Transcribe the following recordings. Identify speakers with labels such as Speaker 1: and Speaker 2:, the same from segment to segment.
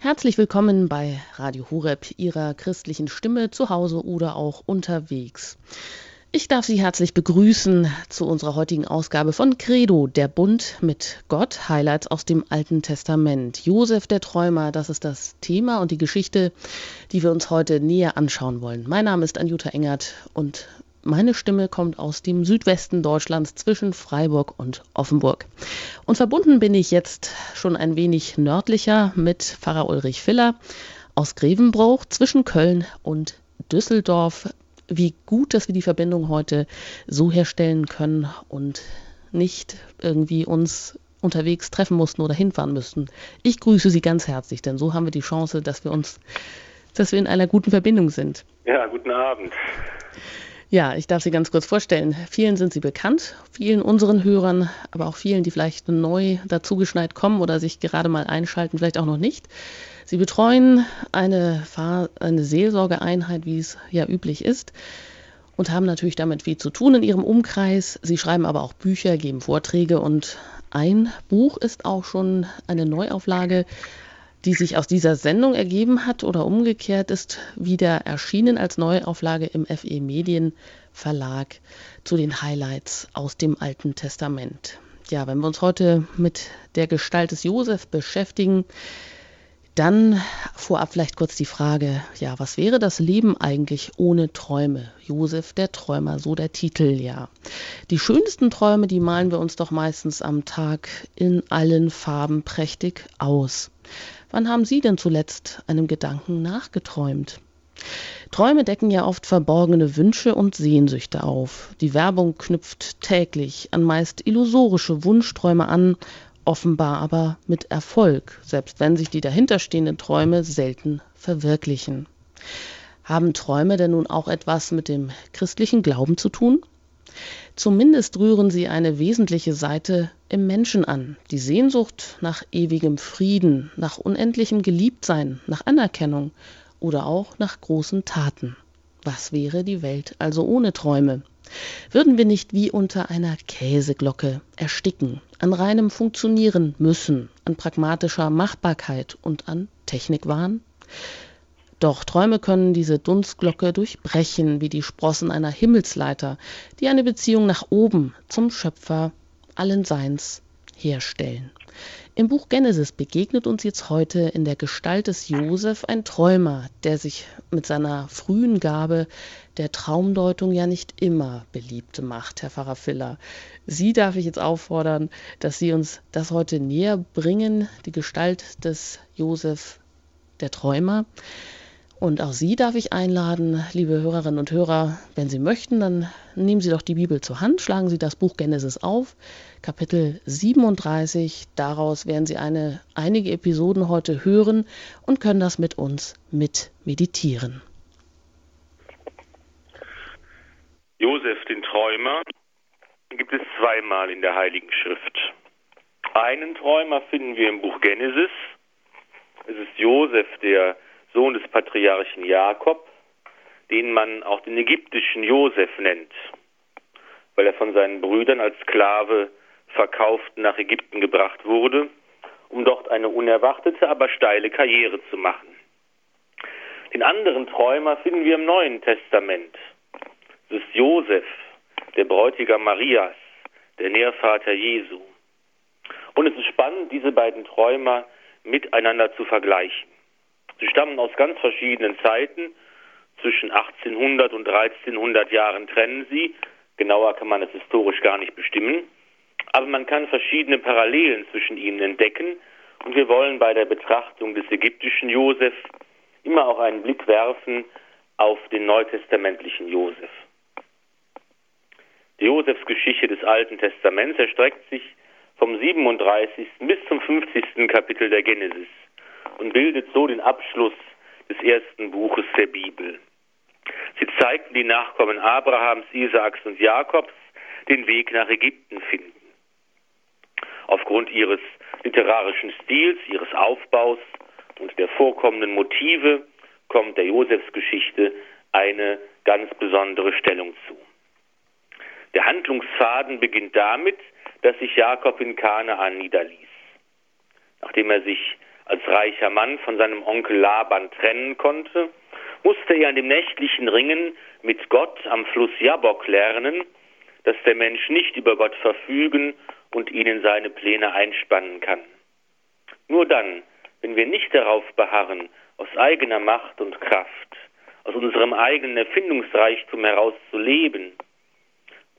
Speaker 1: Herzlich willkommen bei Radio Horeb, Ihrer christlichen Stimme zu Hause oder auch unterwegs. Ich darf Sie herzlich begrüßen zu unserer heutigen Ausgabe von Credo, der Bund mit Gott, Highlights aus dem Alten Testament. Josef der Träumer, das ist das Thema und die Geschichte, die wir uns heute näher anschauen wollen. Mein Name ist Anjuta Engert und meine Stimme kommt aus dem Südwesten Deutschlands zwischen Freiburg und Offenburg. Und verbunden bin ich jetzt schon ein wenig nördlicher mit Pfarrer Ulrich Filler aus Grevenbruch zwischen Köln und Düsseldorf. Wie gut, dass wir die Verbindung heute so herstellen können und nicht irgendwie uns unterwegs treffen mussten oder hinfahren müssten. Ich grüße Sie ganz herzlich, denn so haben wir die Chance, dass wir uns, dass wir in einer guten Verbindung sind.
Speaker 2: Ja, guten Abend.
Speaker 1: Ja, ich darf Sie ganz kurz vorstellen. Vielen sind Sie bekannt, vielen unseren Hörern, aber auch vielen, die vielleicht neu dazugeschneit kommen oder sich gerade mal einschalten, vielleicht auch noch nicht. Sie betreuen eine, Fahr eine Seelsorgeeinheit, wie es ja üblich ist, und haben natürlich damit viel zu tun in Ihrem Umkreis. Sie schreiben aber auch Bücher, geben Vorträge und ein Buch ist auch schon eine Neuauflage die sich aus dieser Sendung ergeben hat oder umgekehrt ist wieder erschienen als Neuauflage im FE Medien Verlag zu den Highlights aus dem Alten Testament. Ja, wenn wir uns heute mit der Gestalt des Josef beschäftigen, dann vorab vielleicht kurz die Frage, ja, was wäre das Leben eigentlich ohne Träume? Josef der Träumer, so der Titel, ja. Die schönsten Träume, die malen wir uns doch meistens am Tag in allen Farben prächtig aus. Wann haben Sie denn zuletzt einem Gedanken nachgeträumt? Träume decken ja oft verborgene Wünsche und Sehnsüchte auf. Die Werbung knüpft täglich an meist illusorische Wunschträume an, offenbar aber mit Erfolg, selbst wenn sich die dahinterstehenden Träume selten verwirklichen. Haben Träume denn nun auch etwas mit dem christlichen Glauben zu tun? Zumindest rühren sie eine wesentliche Seite im Menschen an, die Sehnsucht nach ewigem Frieden, nach unendlichem Geliebtsein, nach Anerkennung oder auch nach großen Taten. Was wäre die Welt also ohne Träume? Würden wir nicht wie unter einer Käseglocke ersticken, an reinem Funktionieren müssen, an pragmatischer Machbarkeit und an Technikwahn? Doch Träume können diese Dunstglocke durchbrechen wie die Sprossen einer Himmelsleiter, die eine Beziehung nach oben zum Schöpfer allen Seins herstellen. Im Buch Genesis begegnet uns jetzt heute in der Gestalt des Josef ein Träumer, der sich mit seiner frühen Gabe der Traumdeutung ja nicht immer beliebt macht, Herr Pfarrer Filler. Sie darf ich jetzt auffordern, dass Sie uns das heute näher bringen, die Gestalt des Josef, der Träumer. Und auch Sie darf ich einladen, liebe Hörerinnen und Hörer, wenn Sie möchten, dann nehmen Sie doch die Bibel zur Hand, schlagen Sie das Buch Genesis auf, Kapitel 37. Daraus werden Sie eine, einige Episoden heute hören und können das mit uns mit meditieren.
Speaker 2: Josef, den Träumer, gibt es zweimal in der Heiligen Schrift. Einen Träumer finden wir im Buch Genesis. Es ist Josef, der Sohn des Patriarchen Jakob, den man auch den ägyptischen Josef nennt, weil er von seinen Brüdern als Sklave verkauft nach Ägypten gebracht wurde, um dort eine unerwartete, aber steile Karriere zu machen. Den anderen Träumer finden wir im Neuen Testament. Es ist Josef, der Bräutigam Marias, der Nährvater Jesu. Und es ist spannend, diese beiden Träumer miteinander zu vergleichen. Sie stammen aus ganz verschiedenen Zeiten. Zwischen 1800 und 1300 Jahren trennen sie. Genauer kann man es historisch gar nicht bestimmen. Aber man kann verschiedene Parallelen zwischen ihnen entdecken. Und wir wollen bei der Betrachtung des ägyptischen Josef immer auch einen Blick werfen auf den neutestamentlichen Josef. Die Josefsgeschichte des Alten Testaments erstreckt sich vom 37. bis zum 50. Kapitel der Genesis und bildet so den Abschluss des ersten Buches der Bibel. Sie zeigten die Nachkommen Abrahams, Isaaks und Jakobs den Weg nach Ägypten finden. Aufgrund ihres literarischen Stils, ihres Aufbaus und der vorkommenden Motive kommt der Josefsgeschichte eine ganz besondere Stellung zu. Der Handlungsfaden beginnt damit, dass sich Jakob in Kanaan niederließ. Nachdem er sich als reicher Mann von seinem Onkel Laban trennen konnte, musste er an dem nächtlichen Ringen mit Gott am Fluss Jabok lernen, dass der Mensch nicht über Gott verfügen und ihn in seine Pläne einspannen kann. Nur dann, wenn wir nicht darauf beharren, aus eigener Macht und Kraft, aus unserem eigenen Erfindungsreichtum heraus zu leben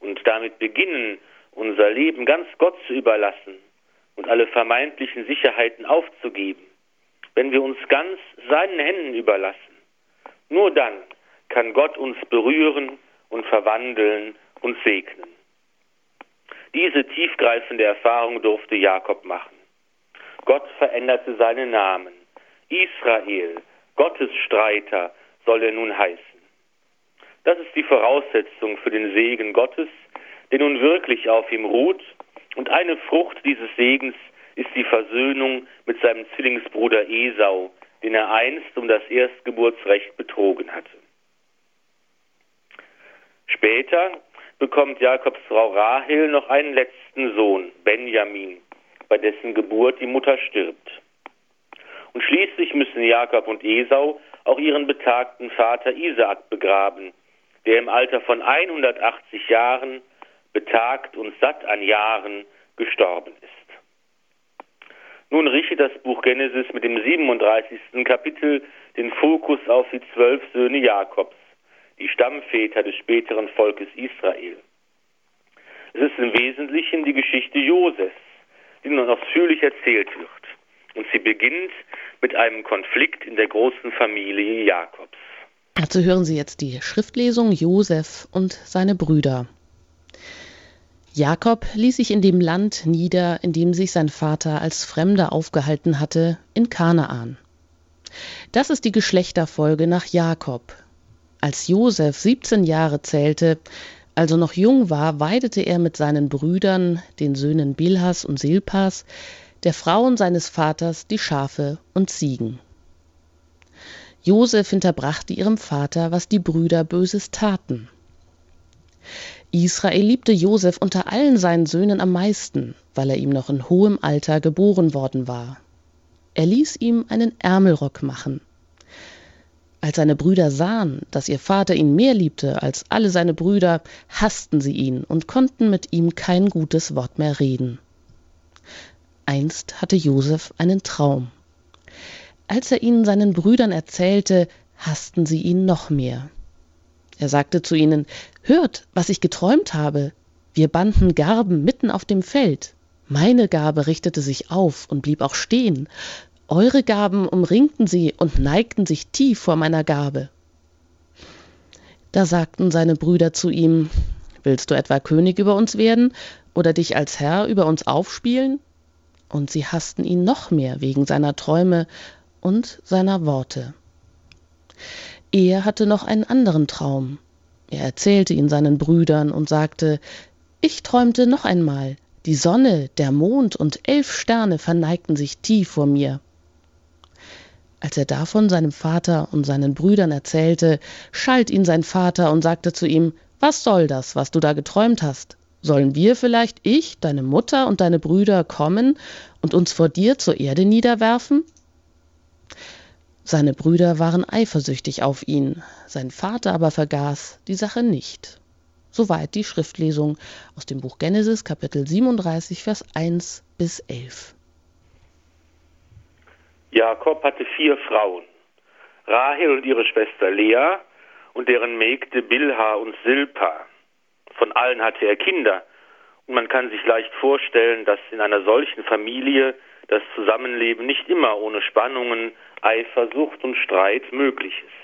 Speaker 2: und damit beginnen, unser Leben ganz Gott zu überlassen und alle vermeintlichen Sicherheiten aufzugeben, wenn wir uns ganz seinen Händen überlassen, nur dann kann Gott uns berühren und verwandeln und segnen. Diese tiefgreifende Erfahrung durfte Jakob machen. Gott veränderte seinen Namen. Israel, Gottes Streiter, soll er nun heißen. Das ist die Voraussetzung für den Segen Gottes, der nun wirklich auf ihm ruht, und eine Frucht dieses Segens ist die Versöhnung mit seinem Zwillingsbruder Esau, den er einst um das Erstgeburtsrecht betrogen hatte. Später bekommt Jakobs Frau Rahel noch einen letzten Sohn, Benjamin, bei dessen Geburt die Mutter stirbt. Und schließlich müssen Jakob und Esau auch ihren betagten Vater Isaak begraben, der im Alter von 180 Jahren, betagt und satt an Jahren, gestorben ist. Nun richtet das Buch Genesis mit dem 37. Kapitel den Fokus auf die zwölf Söhne Jakobs, die Stammväter des späteren Volkes Israel. Es ist im Wesentlichen die Geschichte Josefs, die nun ausführlich erzählt wird. Und sie beginnt mit einem Konflikt in der großen Familie Jakobs.
Speaker 1: Dazu hören Sie jetzt die Schriftlesung Josef und seine Brüder. Jakob ließ sich in dem Land nieder, in dem sich sein Vater als Fremder aufgehalten hatte, in Kanaan. Das ist die Geschlechterfolge nach Jakob. Als Josef 17 Jahre zählte, also noch jung war, weidete er mit seinen Brüdern, den Söhnen Bilhas und Silpas, der Frauen seines Vaters die Schafe und Ziegen. Josef hinterbrachte ihrem Vater, was die Brüder Böses taten. Israel liebte Josef unter allen seinen Söhnen am meisten, weil er ihm noch in hohem Alter geboren worden war. Er ließ ihm einen Ärmelrock machen. Als seine Brüder sahen, dass ihr Vater ihn mehr liebte als alle seine Brüder, hassten sie ihn und konnten mit ihm kein gutes Wort mehr reden. Einst hatte Josef einen Traum. Als er ihn seinen Brüdern erzählte, hassten sie ihn noch mehr. Er sagte zu ihnen, Hört, was ich geträumt habe. Wir banden Garben mitten auf dem Feld. Meine Garbe richtete sich auf und blieb auch stehen. Eure Garben umringten sie und neigten sich tief vor meiner Garbe. Da sagten seine Brüder zu ihm, Willst du etwa König über uns werden oder dich als Herr über uns aufspielen? Und sie hassten ihn noch mehr wegen seiner Träume und seiner Worte. Er hatte noch einen anderen Traum. Er erzählte ihn seinen Brüdern und sagte, ich träumte noch einmal, die Sonne, der Mond und elf Sterne verneigten sich tief vor mir. Als er davon seinem Vater und seinen Brüdern erzählte, schalt ihn sein Vater und sagte zu ihm, was soll das, was du da geträumt hast? Sollen wir vielleicht, ich, deine Mutter und deine Brüder, kommen und uns vor dir zur Erde niederwerfen? Seine Brüder waren eifersüchtig auf ihn, sein Vater aber vergaß die Sache nicht. Soweit die Schriftlesung aus dem Buch Genesis Kapitel 37 Vers 1 bis 11.
Speaker 2: Jakob hatte vier Frauen, Rahel und ihre Schwester Lea und deren Mägde Bilha und Silpa. Von allen hatte er Kinder, und man kann sich leicht vorstellen, dass in einer solchen Familie das Zusammenleben nicht immer ohne Spannungen, Eifersucht und Streit möglich ist.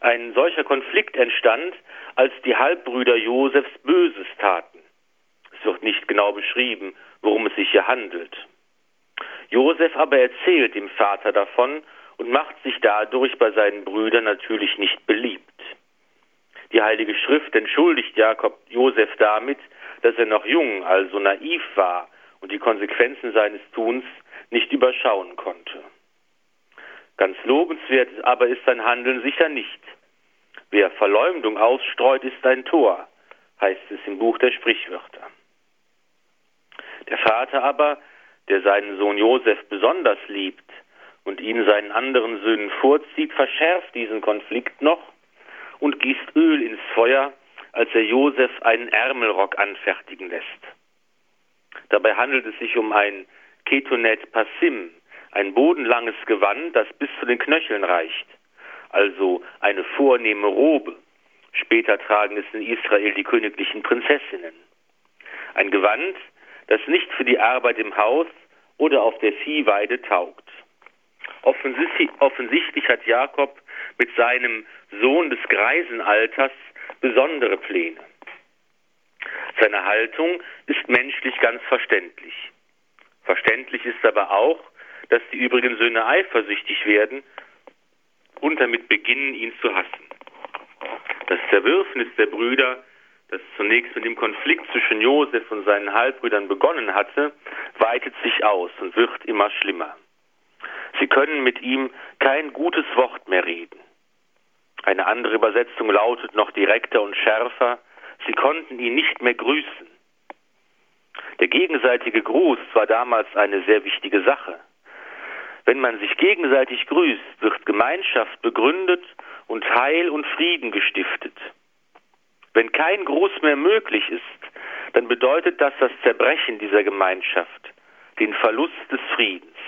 Speaker 2: Ein solcher Konflikt entstand, als die Halbbrüder Josefs Böses taten. Es wird nicht genau beschrieben, worum es sich hier handelt. Josef aber erzählt dem Vater davon und macht sich dadurch bei seinen Brüdern natürlich nicht beliebt. Die Heilige Schrift entschuldigt Jakob Josef damit, dass er noch jung, also naiv war und die Konsequenzen seines Tuns nicht überschauen konnte. Ganz lobenswert aber ist sein Handeln sicher nicht. Wer Verleumdung ausstreut, ist ein Tor, heißt es im Buch der Sprichwörter. Der Vater aber, der seinen Sohn Josef besonders liebt und ihn seinen anderen Söhnen vorzieht, verschärft diesen Konflikt noch und gießt Öl ins Feuer, als er Josef einen Ärmelrock anfertigen lässt. Dabei handelt es sich um ein Ketonet Passim, ein bodenlanges Gewand, das bis zu den Knöcheln reicht, also eine vornehme Robe. Später tragen es in Israel die königlichen Prinzessinnen. Ein Gewand, das nicht für die Arbeit im Haus oder auf der Viehweide taugt. Offensichtlich hat Jakob mit seinem Sohn des Greisenalters besondere Pläne. Seine Haltung ist menschlich ganz verständlich. Verständlich ist aber auch, dass die übrigen Söhne eifersüchtig werden und damit beginnen, ihn zu hassen. Das Zerwürfnis der Brüder, das zunächst mit dem Konflikt zwischen Josef und seinen Halbbrüdern begonnen hatte, weitet sich aus und wird immer schlimmer. Sie können mit ihm kein gutes Wort mehr reden. Eine andere Übersetzung lautet noch direkter und schärfer, sie konnten ihn nicht mehr grüßen. Der gegenseitige Gruß war damals eine sehr wichtige Sache. Wenn man sich gegenseitig grüßt, wird Gemeinschaft begründet und Heil und Frieden gestiftet. Wenn kein Gruß mehr möglich ist, dann bedeutet das das Zerbrechen dieser Gemeinschaft, den Verlust des Friedens.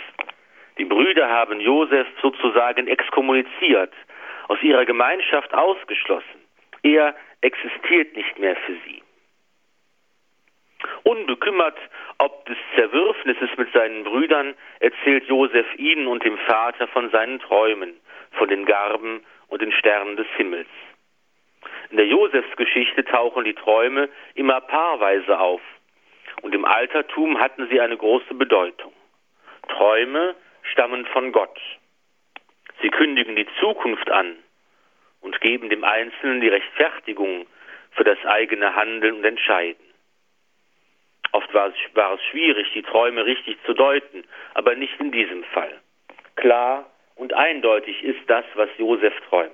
Speaker 2: Die Brüder haben Josef sozusagen exkommuniziert, aus ihrer Gemeinschaft ausgeschlossen. Er existiert nicht mehr für sie. Unbekümmert ob des Zerwürfnisses mit seinen Brüdern erzählt Josef ihnen und dem Vater von seinen Träumen, von den Garben und den Sternen des Himmels. In der Josefsgeschichte tauchen die Träume immer paarweise auf, und im Altertum hatten sie eine große Bedeutung. Träume stammen von Gott. Sie kündigen die Zukunft an und geben dem Einzelnen die Rechtfertigung für das eigene Handeln und Entscheiden. Oft war es, war es schwierig, die Träume richtig zu deuten, aber nicht in diesem Fall. Klar und eindeutig ist das, was Josef träumt.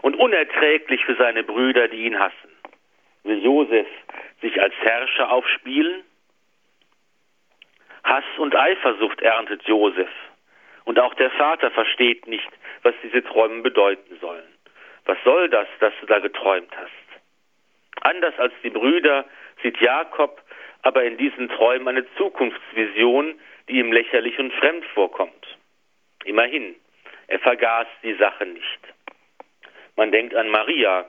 Speaker 2: Und unerträglich für seine Brüder, die ihn hassen. Will Josef sich als Herrscher aufspielen? Hass und Eifersucht erntet Josef. Und auch der Vater versteht nicht, was diese Träume bedeuten sollen. Was soll das, dass du da geträumt hast? Anders als die Brüder sieht Jakob aber in diesen Träumen eine Zukunftsvision, die ihm lächerlich und fremd vorkommt. Immerhin, er vergaß die Sache nicht. Man denkt an Maria,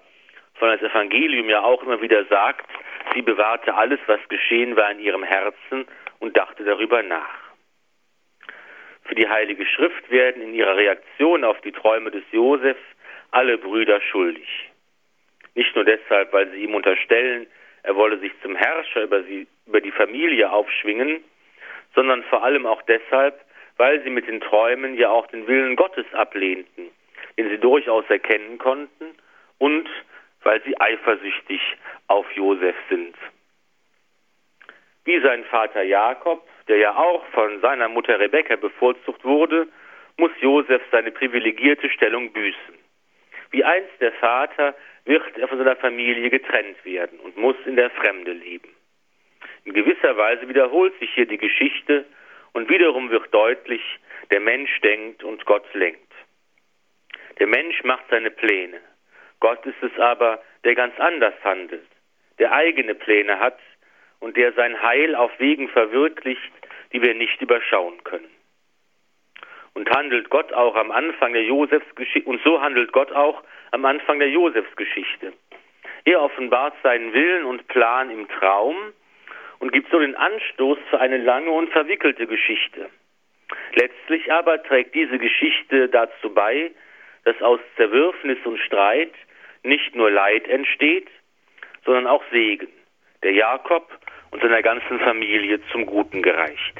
Speaker 2: von das Evangelium ja auch immer wieder sagt, sie bewahrte alles, was geschehen war in ihrem Herzen und dachte darüber nach. Für die Heilige Schrift werden in ihrer Reaktion auf die Träume des Josef alle Brüder schuldig. Nicht nur deshalb, weil sie ihm unterstellen, er wolle sich zum Herrscher über, sie, über die Familie aufschwingen, sondern vor allem auch deshalb, weil sie mit den Träumen ja auch den Willen Gottes ablehnten, den sie durchaus erkennen konnten, und weil sie eifersüchtig auf Josef sind. Wie sein Vater Jakob, der ja auch von seiner Mutter Rebekka bevorzugt wurde, muss Josef seine privilegierte Stellung büßen. Wie einst der Vater wird er von seiner Familie getrennt werden und muss in der Fremde leben. In gewisser Weise wiederholt sich hier die Geschichte und wiederum wird deutlich, der Mensch denkt und Gott lenkt. Der Mensch macht seine Pläne. Gott ist es aber, der ganz anders handelt, der eigene Pläne hat und der sein Heil auf Wegen verwirklicht, die wir nicht überschauen können. Und handelt Gott auch am Anfang der Josefsgeschichte, und so handelt Gott auch am Anfang der Josefsgeschichte. Er offenbart seinen Willen und Plan im Traum und gibt so den Anstoß für eine lange und verwickelte Geschichte. Letztlich aber trägt diese Geschichte dazu bei, dass aus Zerwürfnis und Streit nicht nur Leid entsteht, sondern auch Segen, der Jakob und seiner ganzen Familie zum Guten gereicht.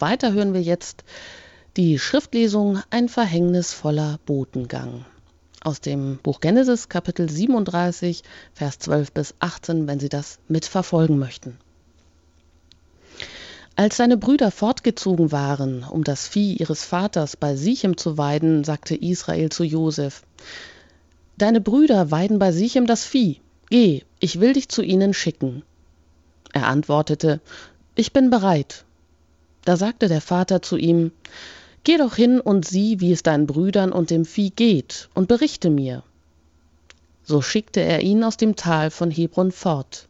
Speaker 1: Weiter hören wir jetzt die Schriftlesung Ein verhängnisvoller Botengang aus dem Buch Genesis Kapitel 37 Vers 12 bis 18, wenn Sie das mitverfolgen möchten. Als seine Brüder fortgezogen waren, um das Vieh ihres Vaters bei Sichem zu weiden, sagte Israel zu Josef: Deine Brüder weiden bei Sichem das Vieh. Geh, ich will dich zu ihnen schicken. Er antwortete: ich bin bereit. Da sagte der Vater zu ihm, Geh doch hin und sieh, wie es deinen Brüdern und dem Vieh geht, und berichte mir. So schickte er ihn aus dem Tal von Hebron fort.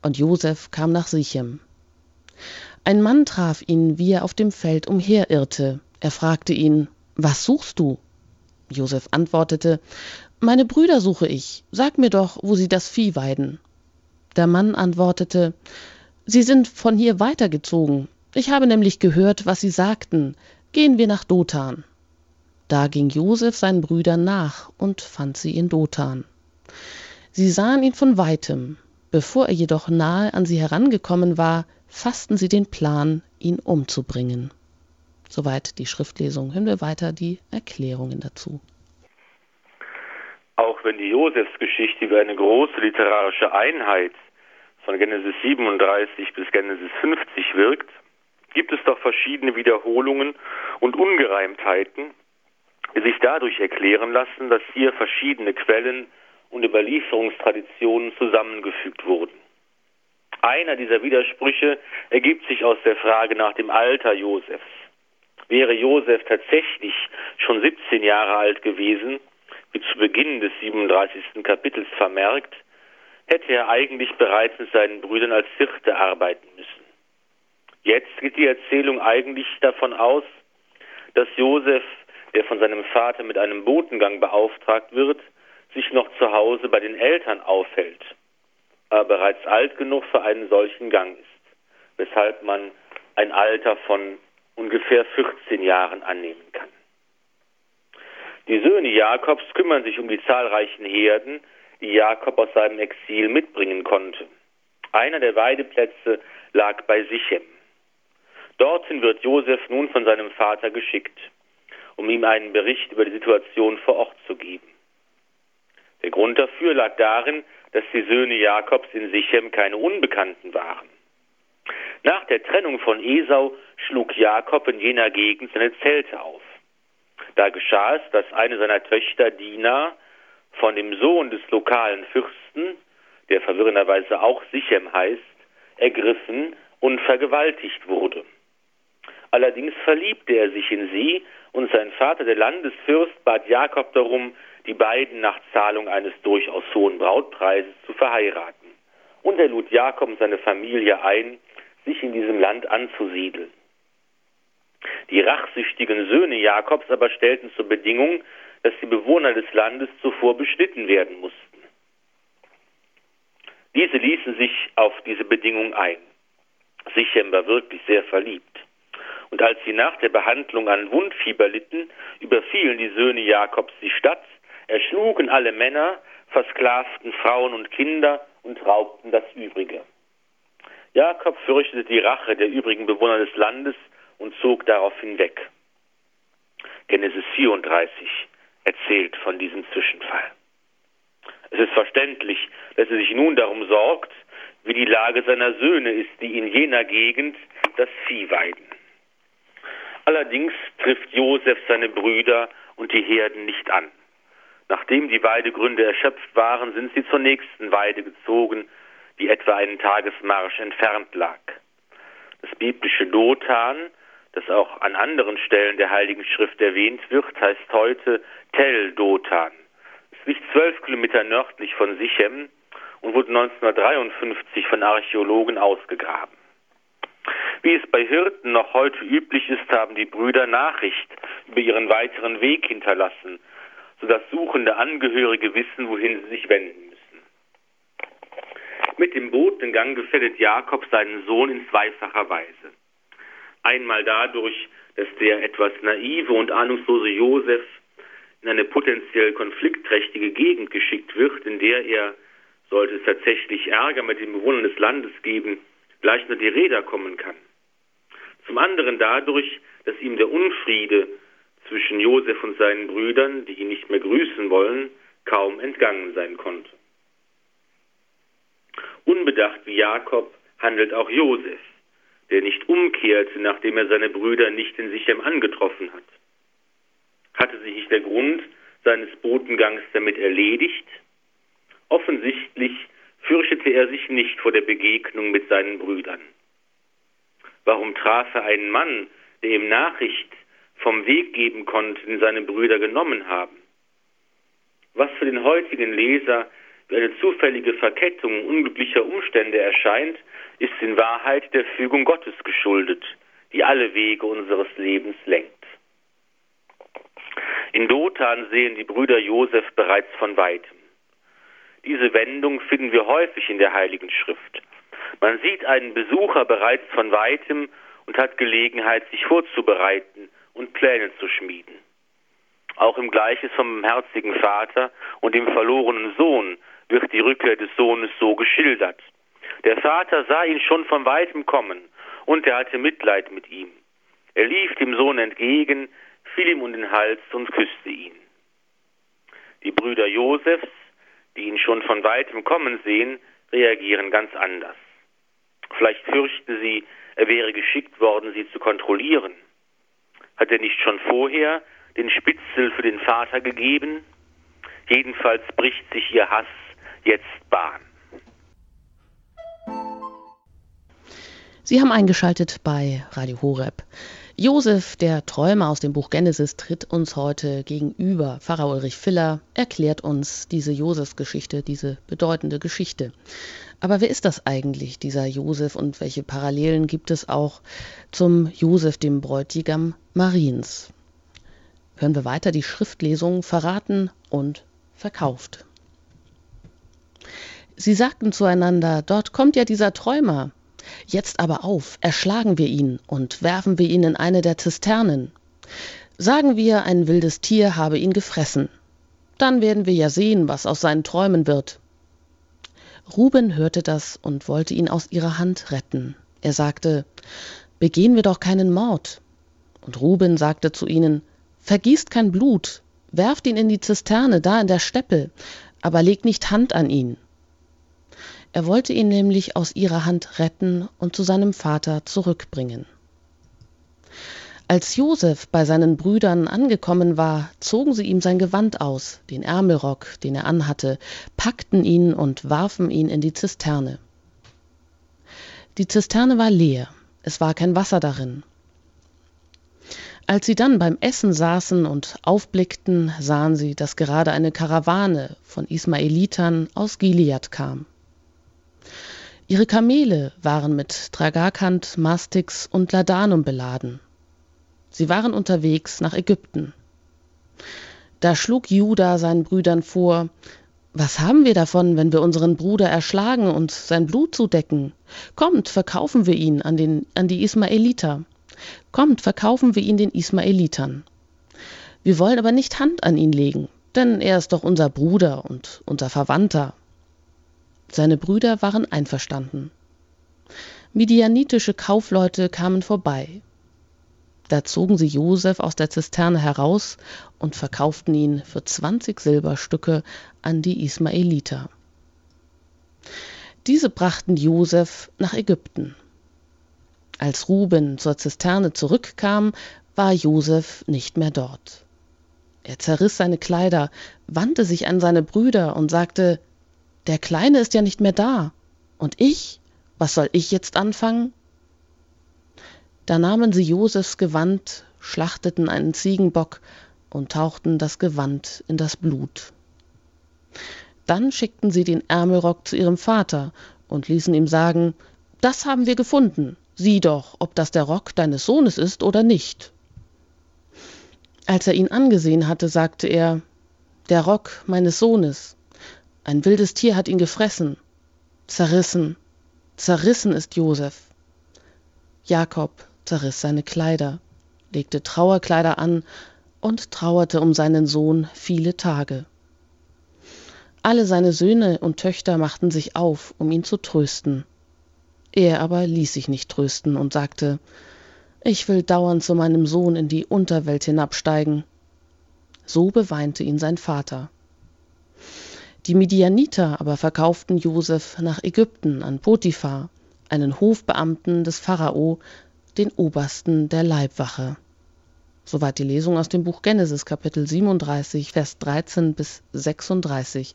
Speaker 1: Und Josef kam nach Sichem. Ein Mann traf ihn, wie er auf dem Feld umherirrte. Er fragte ihn, Was suchst du? Josef antwortete, Meine Brüder suche ich. Sag mir doch, wo sie das Vieh weiden. Der Mann antwortete, Sie sind von hier weitergezogen. Ich habe nämlich gehört, was sie sagten. Gehen wir nach Dothan. Da ging Josef seinen Brüdern nach und fand sie in Dothan. Sie sahen ihn von weitem. Bevor er jedoch nahe an sie herangekommen war, fassten sie den Plan, ihn umzubringen. Soweit die Schriftlesung. Hören wir weiter die Erklärungen dazu.
Speaker 2: Auch wenn die Josefsgeschichte wie eine große literarische Einheit von Genesis 37 bis Genesis 50 wirkt, gibt es doch verschiedene Wiederholungen und Ungereimtheiten, die sich dadurch erklären lassen, dass hier verschiedene Quellen und Überlieferungstraditionen zusammengefügt wurden. Einer dieser Widersprüche ergibt sich aus der Frage nach dem Alter Josefs. Wäre Josef tatsächlich schon 17 Jahre alt gewesen, wie zu Beginn des 37. Kapitels vermerkt, hätte er eigentlich bereits mit seinen Brüdern als Hirte arbeiten müssen. Jetzt geht die Erzählung eigentlich davon aus, dass Josef, der von seinem Vater mit einem Botengang beauftragt wird, sich noch zu Hause bei den Eltern aufhält, aber bereits alt genug für einen solchen Gang ist, weshalb man ein Alter von ungefähr 14 Jahren annehmen kann. Die Söhne Jakobs kümmern sich um die zahlreichen Herden, die Jakob aus seinem Exil mitbringen konnte. Einer der Weideplätze lag bei Sichem. Dorthin wird Josef nun von seinem Vater geschickt, um ihm einen Bericht über die Situation vor Ort zu geben. Der Grund dafür lag darin, dass die Söhne Jakobs in Sichem keine Unbekannten waren. Nach der Trennung von Esau schlug Jakob in jener Gegend seine Zelte auf. Da geschah es, dass eine seiner Töchter, Dina, von dem Sohn des lokalen Fürsten, der verwirrenderweise auch Sichem heißt, ergriffen und vergewaltigt wurde. Allerdings verliebte er sich in sie und sein Vater, der Landesfürst, bat Jakob darum, die beiden nach Zahlung eines durchaus hohen Brautpreises zu verheiraten. Und er lud Jakob und seine Familie ein, sich in diesem Land anzusiedeln. Die rachsüchtigen Söhne Jakobs aber stellten zur Bedingung, dass die Bewohner des Landes zuvor beschnitten werden mussten. Diese ließen sich auf diese Bedingung ein. Sichem war wirklich sehr verliebt. Und als sie nach der Behandlung an Wundfieber litten, überfielen die Söhne Jakobs die Stadt, erschlugen alle Männer, versklavten Frauen und Kinder und raubten das Übrige. Jakob fürchtete die Rache der übrigen Bewohner des Landes und zog daraufhin weg. Genesis 34 erzählt von diesem Zwischenfall. Es ist verständlich, dass er sich nun darum sorgt, wie die Lage seiner Söhne ist, die in jener Gegend das Vieh weiden. Allerdings trifft Josef seine Brüder und die Herden nicht an. Nachdem die Weidegründe erschöpft waren, sind sie zur nächsten Weide gezogen, die etwa einen Tagesmarsch entfernt lag. Das biblische Dothan, das auch an anderen Stellen der Heiligen Schrift erwähnt wird, heißt heute Tel Dothan. Es liegt zwölf Kilometer nördlich von Sichem und wurde 1953 von Archäologen ausgegraben. Wie es bei Hirten noch heute üblich ist, haben die Brüder Nachricht über ihren weiteren Weg hinterlassen, sodass suchende Angehörige wissen, wohin sie sich wenden müssen. Mit dem Botengang gefällt Jakob seinen Sohn in zweifacher Weise. Einmal dadurch, dass der etwas naive und ahnungslose Josef in eine potenziell konfliktträchtige Gegend geschickt wird, in der er, sollte es tatsächlich Ärger mit den Bewohnern des Landes geben, leicht nur die Räder kommen kann. Zum anderen dadurch, dass ihm der Unfriede zwischen Josef und seinen Brüdern, die ihn nicht mehr grüßen wollen, kaum entgangen sein konnte. Unbedacht wie Jakob handelt auch Josef, der nicht umkehrte, nachdem er seine Brüder nicht in Sichem angetroffen hat. Hatte sich nicht der Grund seines Botengangs damit erledigt? Offensichtlich fürchtete er sich nicht vor der Begegnung mit seinen Brüdern. Warum traf er einen Mann, der ihm Nachricht vom Weg geben konnte, den seine Brüder genommen haben? Was für den heutigen Leser wie eine zufällige Verkettung unglücklicher Umstände erscheint, ist in Wahrheit der Fügung Gottes geschuldet, die alle Wege unseres Lebens lenkt. In Dothan sehen die Brüder Josef bereits von weitem. Diese Wendung finden wir häufig in der Heiligen Schrift. Man sieht einen Besucher bereits von weitem und hat Gelegenheit, sich vorzubereiten und Pläne zu schmieden. Auch im Gleiches vom herzigen Vater und dem verlorenen Sohn wird die Rückkehr des Sohnes so geschildert. Der Vater sah ihn schon von weitem kommen und er hatte Mitleid mit ihm. Er lief dem Sohn entgegen, fiel ihm um den Hals und küsste ihn. Die Brüder Josefs, die ihn schon von weitem kommen sehen, reagieren ganz anders. Vielleicht fürchten sie, er wäre geschickt worden, sie zu kontrollieren. Hat er nicht schon vorher den Spitzel für den Vater gegeben? Jedenfalls bricht sich ihr Hass jetzt Bahn.
Speaker 1: Sie haben eingeschaltet bei Radio Horeb. Josef, der Träumer aus dem Buch Genesis, tritt uns heute gegenüber. Pfarrer Ulrich Filler erklärt uns diese Josef-Geschichte, diese bedeutende Geschichte. Aber wer ist das eigentlich, dieser Josef, und welche Parallelen gibt es auch zum Josef, dem Bräutigam Mariens? Hören wir weiter die Schriftlesung verraten und verkauft. Sie sagten zueinander, dort kommt ja dieser Träumer. Jetzt aber auf, erschlagen wir ihn und werfen wir ihn in eine der Zisternen. Sagen wir, ein wildes Tier habe ihn gefressen. Dann werden wir ja sehen, was aus seinen Träumen wird. Ruben hörte das und wollte ihn aus ihrer Hand retten. Er sagte, Begehen wir doch keinen Mord. Und Ruben sagte zu ihnen, Vergießt kein Blut, werft ihn in die Zisterne da in der Steppe, aber legt nicht Hand an ihn. Er wollte ihn nämlich aus ihrer Hand retten und zu seinem Vater zurückbringen. Als Josef bei seinen Brüdern angekommen war, zogen sie ihm sein Gewand aus, den Ärmelrock, den er anhatte, packten ihn und warfen ihn in die Zisterne. Die Zisterne war leer, es war kein Wasser darin. Als sie dann beim Essen saßen und aufblickten, sahen sie, dass gerade eine Karawane von Ismaelitern aus Gilead kam. Ihre Kamele waren mit Tragakant, Mastix und Ladanum beladen. Sie waren unterwegs nach Ägypten. Da schlug Juda seinen Brüdern vor, was haben wir davon, wenn wir unseren Bruder erschlagen und sein Blut zudecken? Kommt, verkaufen wir ihn an, den, an die Ismaeliter. Kommt, verkaufen wir ihn den Ismaelitern. Wir wollen aber nicht Hand an ihn legen, denn er ist doch unser Bruder und unser Verwandter. Seine Brüder waren einverstanden. Midianitische Kaufleute kamen vorbei. Da zogen sie Josef aus der Zisterne heraus und verkauften ihn für zwanzig Silberstücke an die Ismaeliter. Diese brachten Josef nach Ägypten. Als Ruben zur Zisterne zurückkam, war Josef nicht mehr dort. Er zerriss seine Kleider, wandte sich an seine Brüder und sagte der Kleine ist ja nicht mehr da. Und ich? Was soll ich jetzt anfangen? Da nahmen sie Josefs Gewand, schlachteten einen Ziegenbock und tauchten das Gewand in das Blut. Dann schickten sie den Ärmelrock zu ihrem Vater und ließen ihm sagen, das haben wir gefunden, sieh doch, ob das der Rock deines Sohnes ist oder nicht. Als er ihn angesehen hatte, sagte er, der Rock meines Sohnes. Ein wildes Tier hat ihn gefressen. Zerrissen, zerrissen ist Josef. Jakob zerriss seine Kleider, legte Trauerkleider an und trauerte um seinen Sohn viele Tage. Alle seine Söhne und Töchter machten sich auf, um ihn zu trösten. Er aber ließ sich nicht trösten und sagte, ich will dauernd zu meinem Sohn in die Unterwelt hinabsteigen. So beweinte ihn sein Vater. Die Midianiter aber verkauften Josef nach Ägypten an Potiphar, einen Hofbeamten des Pharao, den Obersten der Leibwache. Soweit die Lesung aus dem Buch Genesis Kapitel 37, Vers 13 bis 36.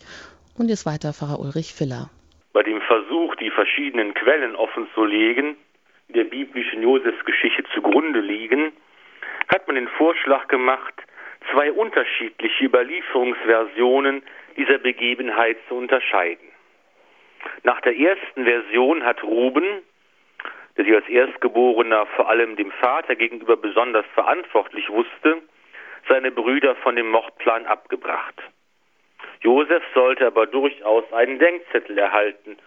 Speaker 1: Und jetzt weiter Pfarrer Ulrich Filler.
Speaker 2: Bei dem Versuch, die verschiedenen Quellen offenzulegen, der biblischen Josefsgeschichte zugrunde liegen, hat man den Vorschlag gemacht, zwei unterschiedliche Überlieferungsversionen dieser Begebenheit zu unterscheiden. Nach der ersten Version hat Ruben, der sich als Erstgeborener vor allem dem Vater gegenüber besonders verantwortlich wusste, seine Brüder von dem Mordplan abgebracht. Josef sollte aber durchaus einen Denkzettel erhalten,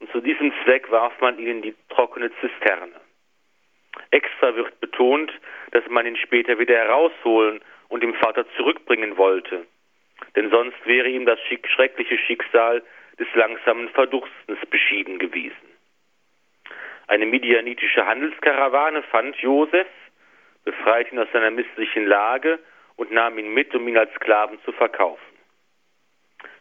Speaker 2: und zu diesem Zweck warf man ihn in die trockene Zisterne. Extra wird betont, dass man ihn später wieder herausholen und dem Vater zurückbringen wollte, denn sonst wäre ihm das schreckliche Schicksal des langsamen Verdurstens beschieden gewesen. Eine midianitische Handelskarawane fand Josef, befreite ihn aus seiner misslichen Lage und nahm ihn mit, um ihn als Sklaven zu verkaufen.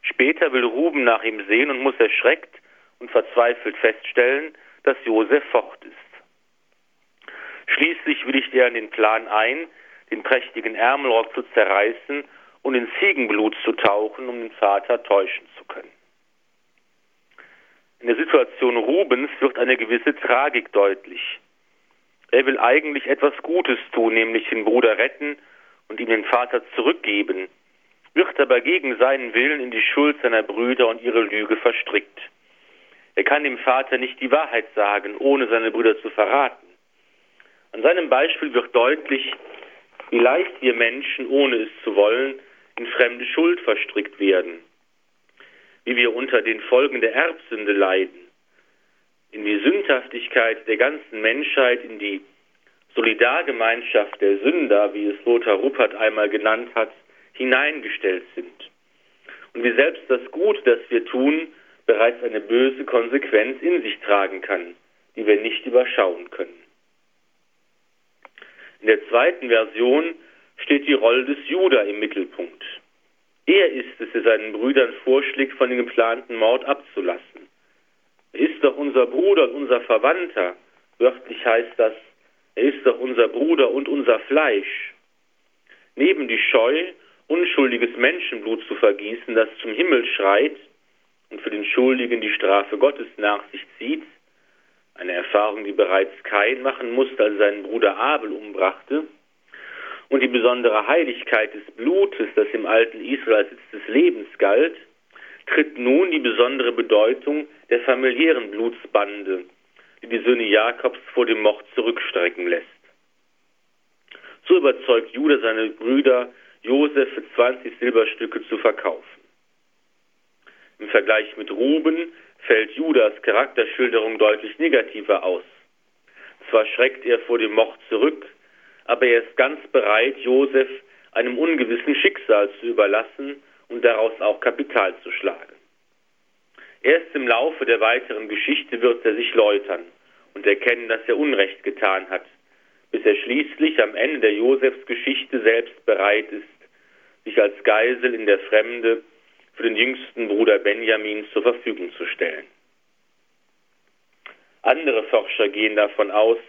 Speaker 2: Später will Ruben nach ihm sehen und muss erschreckt und verzweifelt feststellen, dass Josef fort ist. Schließlich willigt er in den Plan ein, den prächtigen Ärmelrock zu zerreißen und in Ziegenblut zu tauchen, um den Vater täuschen zu können. In der Situation Rubens wird eine gewisse Tragik deutlich. Er will eigentlich etwas Gutes tun, nämlich den Bruder retten und ihm den Vater zurückgeben, wird aber gegen seinen Willen in die Schuld seiner Brüder und ihre Lüge verstrickt. Er kann dem Vater nicht die Wahrheit sagen, ohne seine Brüder zu verraten. An seinem Beispiel wird deutlich, wie leicht wir Menschen, ohne es zu wollen, in fremde Schuld verstrickt werden, wie wir unter den Folgen der Erbsünde leiden, in die Sündhaftigkeit der ganzen Menschheit, in die Solidargemeinschaft der Sünder, wie es Lothar Ruppert einmal genannt hat, hineingestellt sind. Und wie selbst das Gut, das wir tun, bereits eine böse Konsequenz in sich tragen kann, die wir nicht überschauen können. In der zweiten Version steht die Rolle des Judah im Mittelpunkt. Er ist es, der seinen Brüdern vorschlägt, von dem geplanten Mord abzulassen. Er ist doch unser Bruder und unser Verwandter. Wörtlich heißt das, er ist doch unser Bruder und unser Fleisch. Neben die Scheu, unschuldiges Menschenblut zu vergießen, das zum Himmel schreit und für den Schuldigen die Strafe Gottes nach sich zieht, eine Erfahrung, die bereits Kain machen musste, als er seinen Bruder Abel umbrachte, und die besondere Heiligkeit des Blutes, das im alten Israel als Sitz des Lebens galt, tritt nun die besondere Bedeutung der familiären Blutsbande, die die Söhne Jakobs vor dem Mord zurückstrecken lässt. So überzeugt Judah seine Brüder, Josef für 20 Silberstücke zu verkaufen. Im Vergleich mit Ruben fällt Judas Charakterschilderung deutlich negativer aus. Zwar schreckt er vor dem Mord zurück, aber er ist ganz bereit, Josef einem ungewissen Schicksal zu überlassen und daraus auch Kapital zu schlagen. Erst im Laufe der weiteren Geschichte wird er sich läutern und erkennen, dass er Unrecht getan hat, bis er schließlich am Ende der Josefsgeschichte selbst bereit ist, sich als Geisel in der Fremde für den jüngsten Bruder Benjamin zur Verfügung zu stellen. Andere Forscher gehen davon aus,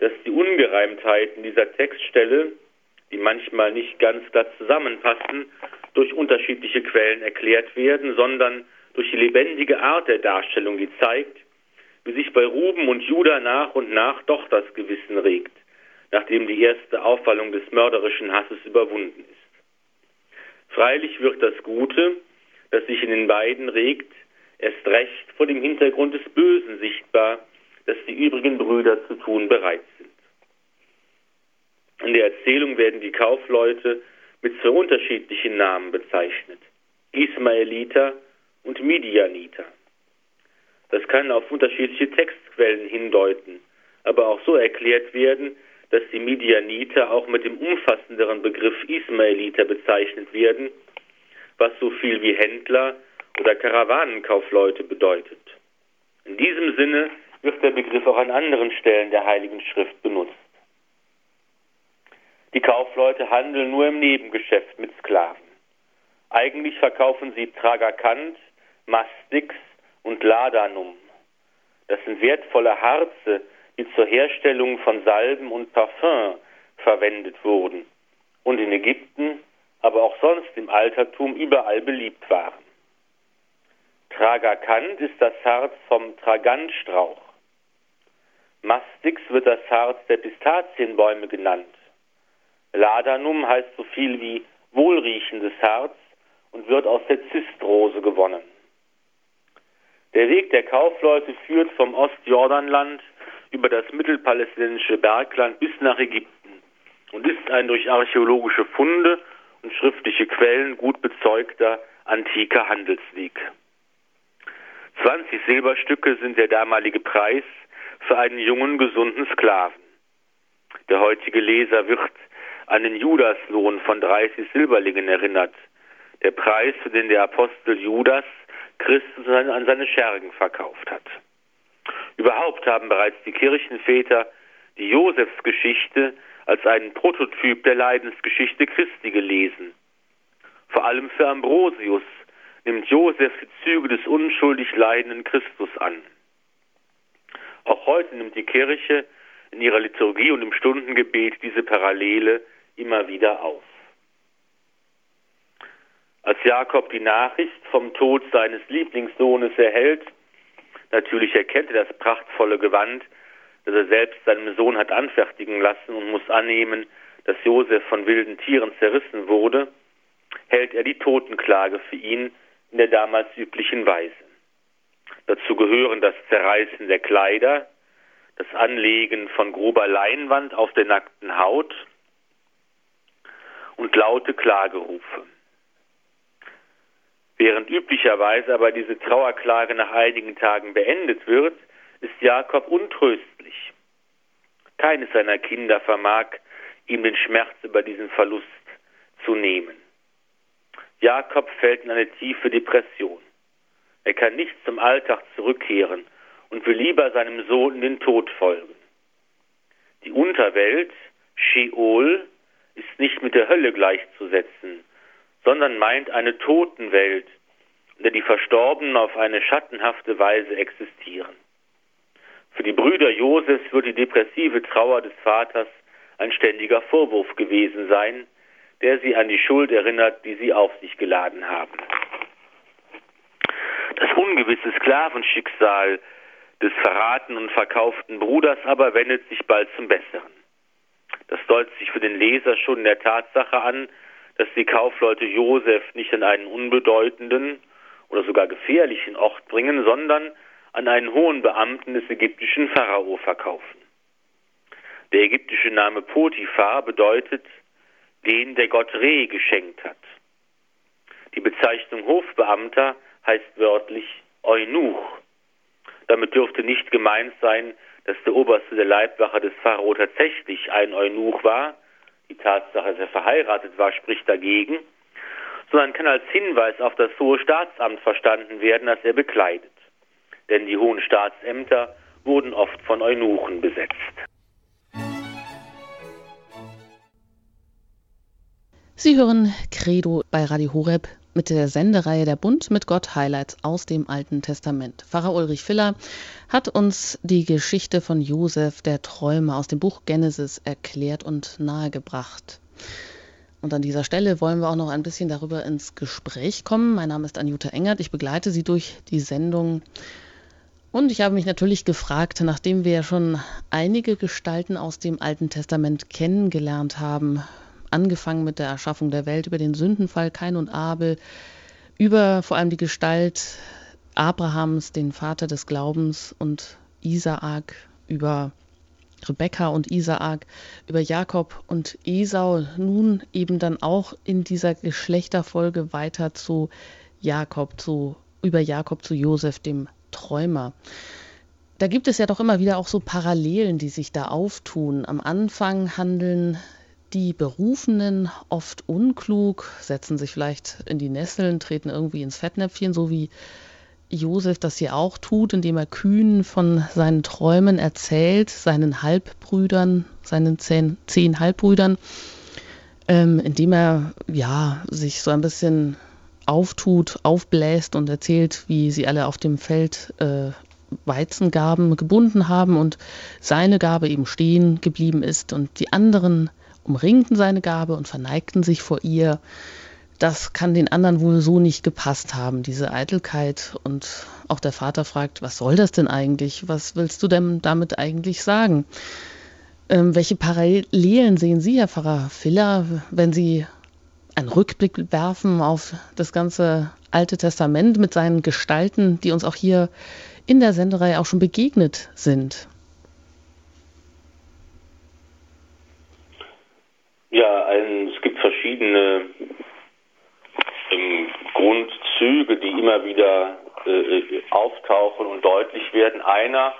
Speaker 2: dass die Ungereimtheiten dieser Textstelle, die manchmal nicht ganz klar zusammenpassen, durch unterschiedliche Quellen erklärt werden, sondern durch die lebendige Art der Darstellung, die zeigt, wie sich bei Ruben und Judah nach und nach doch das Gewissen regt, nachdem die erste Aufwallung des mörderischen Hasses überwunden ist. Freilich wird das Gute, das sich in den beiden regt, erst recht vor dem Hintergrund des Bösen sichtbar, das die übrigen Brüder zu tun bereit sind. In der Erzählung werden die Kaufleute mit zwei unterschiedlichen Namen bezeichnet. Ismaeliter und Midianiter. Das kann auf unterschiedliche Textquellen hindeuten, aber auch so erklärt werden, dass die Midianiter auch mit dem umfassenderen Begriff Ismaeliter bezeichnet werden, was so viel wie Händler oder Karawanenkaufleute bedeutet. In diesem Sinne wird der Begriff auch an anderen Stellen der Heiligen Schrift benutzt. Die Kaufleute handeln nur im Nebengeschäft mit Sklaven. Eigentlich verkaufen sie Tragakant, Mastix und Ladanum. Das sind wertvolle Harze, die zur Herstellung von Salben und Parfüm verwendet wurden und in Ägypten aber auch sonst im Altertum überall beliebt waren. Tragakant ist das Harz vom Tragantstrauch. Mastix wird das Harz der Pistazienbäume genannt. Ladanum heißt so viel wie wohlriechendes Harz und wird aus der Zistrose gewonnen. Der Weg der Kaufleute führt vom Ostjordanland über das mittelpalästinensische Bergland bis nach Ägypten und ist ein durch archäologische Funde und schriftliche Quellen gut bezeugter antiker Handelsweg. 20 Silberstücke sind der damalige Preis für einen jungen, gesunden Sklaven. Der heutige Leser wird an den Judaslohn von 30 Silberlingen erinnert, der Preis, für den der Apostel Judas Christus an seine Schergen verkauft hat. Überhaupt haben bereits die Kirchenväter die Josefsgeschichte als einen Prototyp der Leidensgeschichte Christi gelesen. Vor allem für Ambrosius nimmt Josef die Züge des unschuldig leidenden Christus an. Auch heute nimmt die Kirche in ihrer Liturgie und im Stundengebet diese Parallele immer wieder auf. Als Jakob die Nachricht vom Tod seines Lieblingssohnes erhält, natürlich erkennt er das prachtvolle Gewand, das er selbst seinem Sohn hat anfertigen lassen und muss annehmen, dass Josef von wilden Tieren zerrissen wurde, hält er die Totenklage für ihn in der damals üblichen Weise. Dazu gehören das Zerreißen der Kleider, das Anlegen von grober Leinwand auf der nackten Haut und laute Klagerufe. Während üblicherweise aber diese Trauerklage nach einigen Tagen beendet wird, ist Jakob untröstlich. Keines seiner Kinder vermag ihm den Schmerz über diesen Verlust zu nehmen. Jakob fällt in eine tiefe Depression. Er kann nicht zum Alltag zurückkehren und will lieber seinem Sohn in den Tod folgen. Die Unterwelt, Sheol, ist nicht mit der Hölle gleichzusetzen, sondern meint eine Totenwelt, in der die Verstorbenen auf eine schattenhafte Weise existieren. Für die Brüder Josefs wird die depressive Trauer des Vaters ein ständiger Vorwurf gewesen sein, der sie an die Schuld erinnert, die sie auf sich geladen haben. Das ungewisse Sklavenschicksal des verraten und verkauften Bruders aber wendet sich bald zum Besseren. Das deutet sich für den Leser schon in der Tatsache an, dass die Kaufleute Josef nicht an einen unbedeutenden oder sogar gefährlichen Ort bringen, sondern an einen hohen Beamten des ägyptischen Pharao verkaufen. Der ägyptische Name Potiphar bedeutet den der Gott Re geschenkt hat. Die Bezeichnung Hofbeamter heißt wörtlich Eunuch. Damit dürfte nicht gemeint sein, dass der Oberste der Leibwache des Pharao tatsächlich ein Eunuch war, die Tatsache, dass er verheiratet war, spricht dagegen, sondern kann als Hinweis auf das hohe Staatsamt verstanden werden, das er bekleidet. Denn die hohen Staatsämter wurden oft von Eunuchen besetzt.
Speaker 1: Sie hören Credo bei Radio Horeb mit der Sendereihe Der Bund mit Gott Highlights aus dem Alten Testament. Pfarrer Ulrich Filler hat uns die Geschichte von Josef, der Träumer aus dem Buch Genesis erklärt und nahegebracht. Und an dieser Stelle wollen wir auch noch ein bisschen darüber ins Gespräch kommen. Mein Name ist Anjuta Engert. Ich begleite Sie durch die Sendung. Und ich habe mich natürlich gefragt, nachdem wir schon einige Gestalten aus dem Alten Testament kennengelernt haben, angefangen mit der Erschaffung der Welt, über den Sündenfall Kain und Abel, über vor allem die Gestalt Abrahams, den Vater des Glaubens und Isaak, über Rebekka und Isaak, über Jakob und Esau, nun eben dann auch in dieser Geschlechterfolge weiter zu Jakob, zu, über Jakob zu Josef, dem Träumer. Da gibt es ja doch immer wieder auch so Parallelen, die sich da auftun. Am Anfang handeln die Berufenen oft unklug, setzen sich vielleicht in die Nesseln, treten irgendwie ins Fettnäpfchen, so wie Josef das hier auch tut, indem er kühn von seinen Träumen erzählt, seinen Halbbrüdern, seinen zehn, zehn Halbbrüdern, ähm, indem er ja sich so ein bisschen auftut, aufbläst und erzählt, wie sie alle auf dem Feld äh, Weizengaben gebunden haben und seine Gabe eben stehen geblieben ist und die anderen umringten seine Gabe und verneigten sich vor ihr. das kann den anderen wohl so nicht gepasst haben, diese Eitelkeit. Und auch der Vater fragt, was soll das denn eigentlich? Was willst du denn damit eigentlich sagen? Ähm, welche Parallelen sehen Sie, Herr Pfarrer Filler, wenn Sie einen Rückblick werfen auf das ganze Alte Testament mit seinen Gestalten, die uns auch hier in der Senderei auch schon begegnet sind?
Speaker 2: Ja, ein, es gibt verschiedene ähm, Grundzüge, die immer wieder äh, auftauchen und deutlich werden. Einer,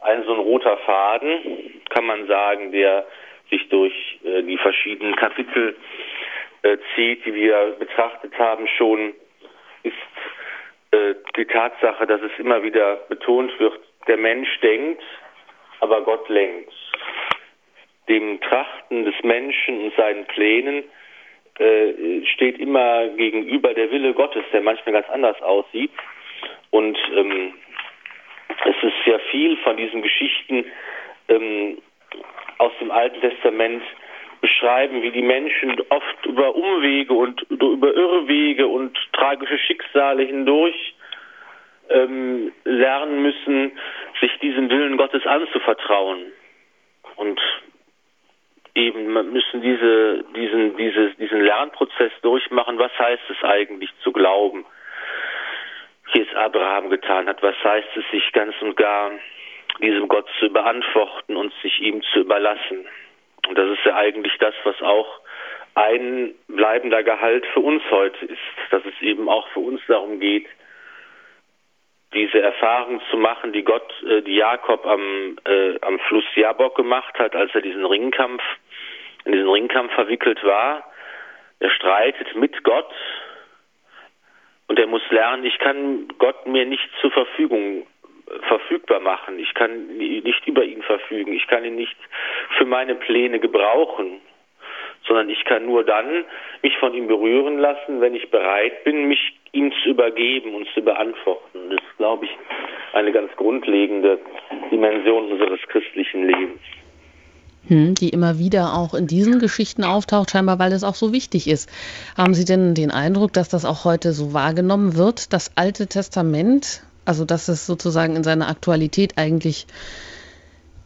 Speaker 2: ein so ein roter Faden, kann man sagen, der sich durch äh, die verschiedenen Kapitel äh, zieht, die wir betrachtet haben, schon ist äh, die Tatsache, dass es immer wieder betont wird, der Mensch denkt, aber Gott lenkt. Dem Trachten des Menschen und seinen Plänen äh, steht immer gegenüber der Wille Gottes, der manchmal ganz anders aussieht. Und ähm, es ist sehr viel von diesen Geschichten ähm, aus dem Alten Testament beschreiben, wie die Menschen oft über Umwege und über Irrwege und tragische Schicksale hindurch ähm, lernen müssen, sich diesem Willen Gottes anzuvertrauen. Und eben müssen diese, diesen, dieses, diesen Lernprozess durchmachen. Was heißt es eigentlich zu glauben, wie es Abraham getan hat? Was heißt es, sich ganz und gar diesem Gott zu beantworten und sich ihm zu überlassen? Und das ist ja eigentlich das, was auch ein bleibender Gehalt für uns heute ist, dass es eben auch für uns darum geht, diese Erfahrung zu machen, die Gott, äh, die Jakob am, äh, am Fluss Jabok gemacht hat, als er diesen Ringkampf, in diesen Ringkampf verwickelt war. Er streitet mit Gott und er muss lernen, ich kann Gott mir nicht zur Verfügung äh, verfügbar machen. Ich kann nicht über ihn verfügen. Ich kann ihn nicht für meine Pläne gebrauchen sondern ich kann nur dann mich von ihm berühren lassen, wenn ich bereit bin, mich ihm zu übergeben und zu beantworten. Das ist, glaube ich, eine ganz grundlegende Dimension unseres christlichen Lebens.
Speaker 1: Hm, die immer wieder auch in diesen Geschichten auftaucht, scheinbar weil es auch so wichtig ist. Haben Sie denn den Eindruck, dass das auch heute so wahrgenommen wird, das Alte Testament, also dass es sozusagen in seiner Aktualität eigentlich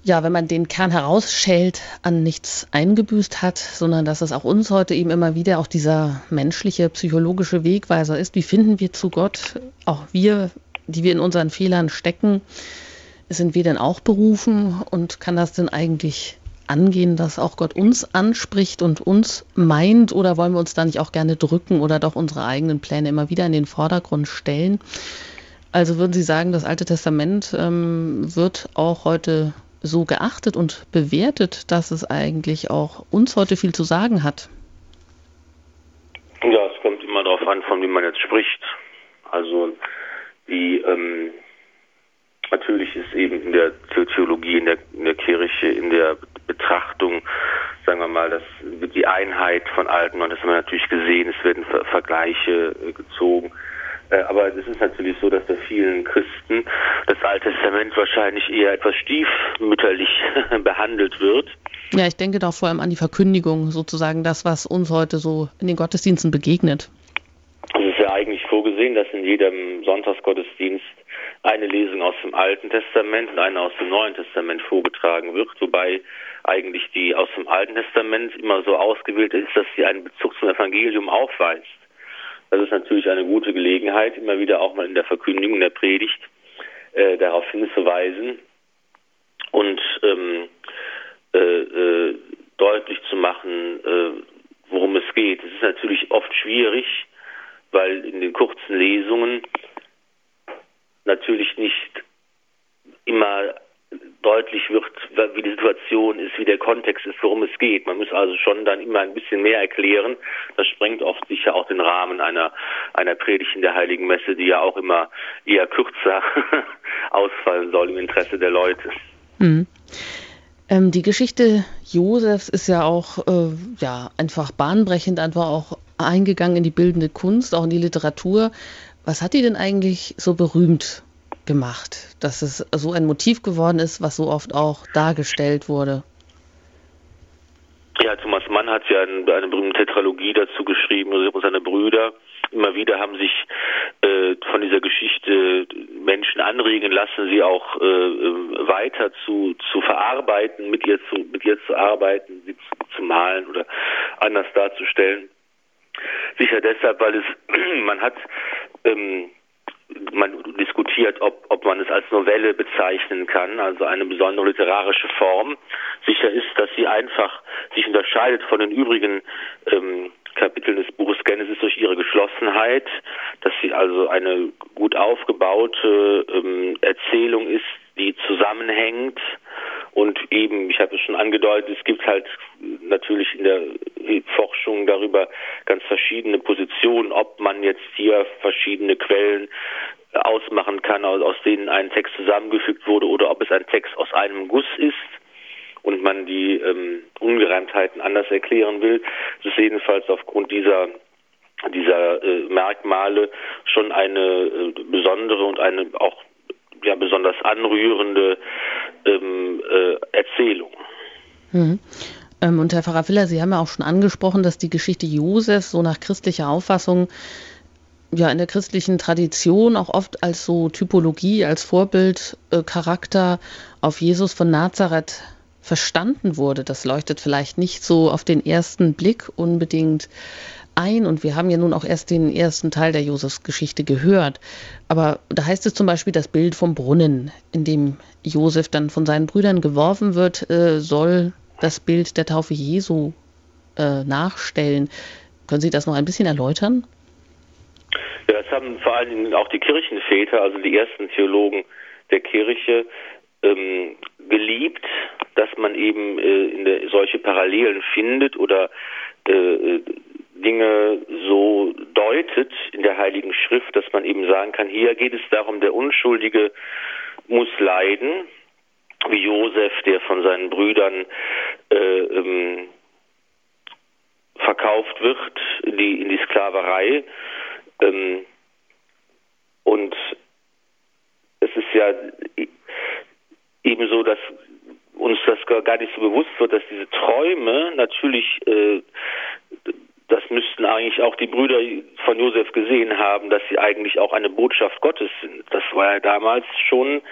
Speaker 1: ja, wenn man den Kern herausschält, an nichts eingebüßt hat, sondern dass es auch uns heute eben immer wieder auch dieser menschliche, psychologische Wegweiser ist. Wie finden wir zu Gott? Auch wir, die wir in unseren Fehlern stecken, sind wir denn auch berufen und kann das denn eigentlich angehen, dass auch Gott uns anspricht und uns meint oder wollen wir uns da nicht auch gerne drücken oder doch unsere eigenen Pläne immer wieder in den Vordergrund stellen? Also würden Sie sagen, das Alte Testament ähm, wird auch heute so geachtet und bewertet, dass es eigentlich auch uns heute viel zu sagen hat?
Speaker 2: Ja, es kommt immer darauf an, von wem man jetzt spricht. Also die ähm, natürlich ist eben in der Theologie, in der, in der Kirche, in der Betrachtung, sagen wir mal, dass die Einheit von Alten, und das haben wir natürlich gesehen, es werden Vergleiche äh, gezogen äh, aber es ist natürlich so, dass bei vielen Christen das Alte Testament wahrscheinlich eher etwas stiefmütterlich behandelt wird.
Speaker 1: Ja, ich denke doch vor allem an die Verkündigung, sozusagen das, was uns heute so in den Gottesdiensten begegnet.
Speaker 2: Es ist ja eigentlich vorgesehen, dass in jedem Sonntagsgottesdienst eine Lesung aus dem Alten Testament und eine aus dem Neuen Testament vorgetragen wird, wobei eigentlich die aus dem Alten Testament immer so ausgewählt ist, dass sie einen Bezug zum Evangelium aufweist. Das ist natürlich eine gute Gelegenheit, immer wieder auch mal in der Verkündigung der Predigt äh, darauf hinzuweisen und ähm, äh, äh, deutlich zu machen, äh, worum es geht. Es ist natürlich oft schwierig, weil in den kurzen Lesungen natürlich nicht immer deutlich wird, wie die Situation ist, wie der Kontext ist, worum es geht. Man muss also schon dann immer ein bisschen mehr erklären. Das sprengt oft sicher auch den Rahmen einer, einer Predigt in der Heiligen Messe, die ja auch immer eher kürzer ausfallen soll im Interesse der Leute.
Speaker 1: Mhm. Ähm, die Geschichte Josefs ist ja auch äh, ja, einfach bahnbrechend, einfach auch eingegangen in die bildende Kunst, auch in die Literatur. Was hat die denn eigentlich so berühmt gemacht, dass es so ein Motiv geworden ist, was so oft auch dargestellt wurde?
Speaker 2: Ja, Thomas Mann hat ja eine, eine berühmte Tetralogie dazu geschrieben, und seine Brüder. Immer wieder haben sich äh, von dieser Geschichte Menschen anregen lassen, sie auch äh, weiter zu, zu verarbeiten, mit ihr zu, mit ihr zu arbeiten, sie zu, zu malen oder anders darzustellen. Sicher deshalb, weil es, man hat, ähm, man diskutiert, ob, ob man es als Novelle bezeichnen kann, also eine besondere literarische Form. Sicher ist, dass sie einfach sich unterscheidet von den übrigen ähm, Kapiteln des Buches Genesis durch ihre Geschlossenheit, dass sie also eine gut aufgebaute ähm, Erzählung ist, die zusammenhängt und eben, ich habe es schon angedeutet, es gibt halt natürlich in der Forschung darüber ganz verschiedene Positionen, ob man jetzt hier verschiedene Quellen ausmachen kann, aus denen ein Text zusammengefügt wurde, oder ob es ein Text aus einem Guss ist und man die ähm, Ungereimtheiten anders erklären will. Das ist jedenfalls aufgrund dieser dieser äh, Merkmale schon eine äh, besondere und eine auch ja besonders anrührende ähm, äh, Erzählung.
Speaker 1: Mhm. Ähm, und Herr Pfarrer Filler, Sie haben ja auch schon angesprochen, dass die Geschichte Josefs so nach christlicher Auffassung ja in der christlichen Tradition auch oft als so Typologie, als Vorbildcharakter äh, auf Jesus von Nazareth verstanden wurde. Das leuchtet vielleicht nicht so auf den ersten Blick unbedingt ein. Und wir haben ja nun auch erst den ersten Teil der Josefsgeschichte gehört. Aber da heißt es zum Beispiel, das Bild vom Brunnen, in dem Josef dann von seinen Brüdern geworfen wird, äh, soll das Bild der Taufe Jesu äh, nachstellen. Können Sie das noch ein bisschen erläutern?
Speaker 2: Ja, das haben vor allen Dingen auch die Kirchenväter, also die ersten Theologen der Kirche, ähm, geliebt, dass man eben äh, der, solche Parallelen findet oder äh, Dinge so deutet in der Heiligen Schrift, dass man eben sagen kann, hier geht es darum, der Unschuldige muss leiden, wie Josef, der von seinen Brüdern äh, ähm, verkauft wird in die, in die Sklaverei. Ähm, und es ist ja ebenso, dass uns das gar nicht so bewusst wird, dass diese Träume natürlich, äh, das müssten eigentlich auch die Brüder von Josef gesehen haben, dass sie eigentlich auch eine Botschaft Gottes sind. Das war ja damals schon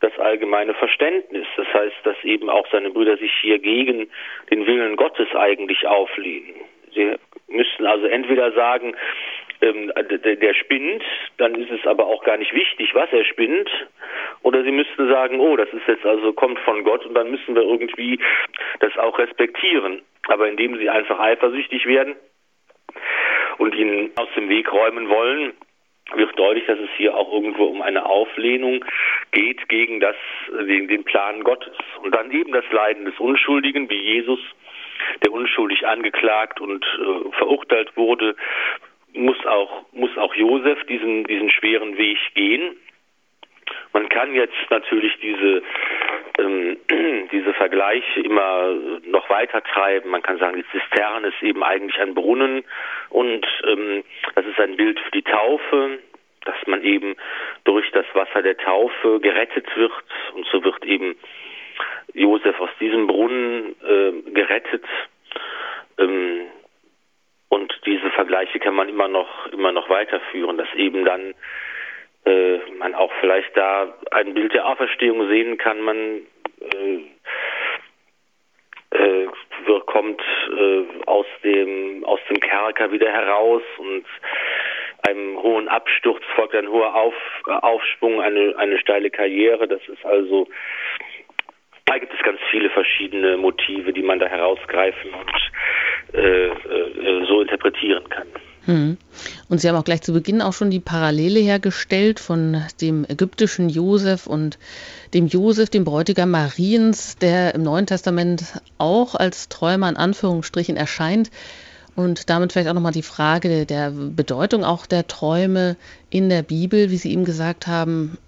Speaker 2: das allgemeine Verständnis. Das heißt, dass eben auch seine Brüder sich hier gegen den Willen Gottes eigentlich auflehnen. Sie müssten also entweder sagen, ähm, der, spinnt, dann ist es aber auch gar nicht wichtig, was er spinnt. Oder sie müssten sagen, oh, das ist jetzt also kommt von Gott und dann müssen wir irgendwie das auch respektieren. Aber indem sie einfach eifersüchtig werden und ihn aus dem Weg räumen wollen, wird deutlich, dass es hier auch irgendwo um eine Auflehnung geht gegen das, gegen den Plan Gottes. Und dann eben das Leiden des Unschuldigen, wie Jesus, der unschuldig angeklagt und äh, verurteilt wurde, muss auch, muss auch Josef diesen, diesen schweren Weg gehen. Man kann jetzt natürlich diese, ähm, diese Vergleiche immer noch weiter treiben. Man kann sagen, die Zisterne ist eben eigentlich ein Brunnen und ähm, das ist ein Bild für die Taufe, dass man eben durch das Wasser der Taufe gerettet wird und so wird eben Josef aus diesem Brunnen äh, gerettet. Ähm, und diese Vergleiche kann man immer noch immer noch weiterführen, dass eben dann äh, man auch vielleicht da ein Bild der Auferstehung sehen kann. Man äh, äh, kommt äh, aus dem aus dem Kerker wieder heraus und einem hohen Absturz folgt ein hoher Auf, Aufschwung, eine eine steile Karriere. Das ist also da gibt es ganz viele verschiedene Motive, die man da herausgreifen und äh, äh, so interpretieren kann.
Speaker 1: Hm. Und Sie haben auch gleich zu Beginn auch schon die Parallele hergestellt von dem ägyptischen Josef und dem Josef, dem Bräutigam Mariens, der im Neuen Testament auch als Träumer in Anführungsstrichen erscheint. Und damit vielleicht auch nochmal die Frage der Bedeutung auch der Träume in der Bibel, wie Sie eben gesagt haben,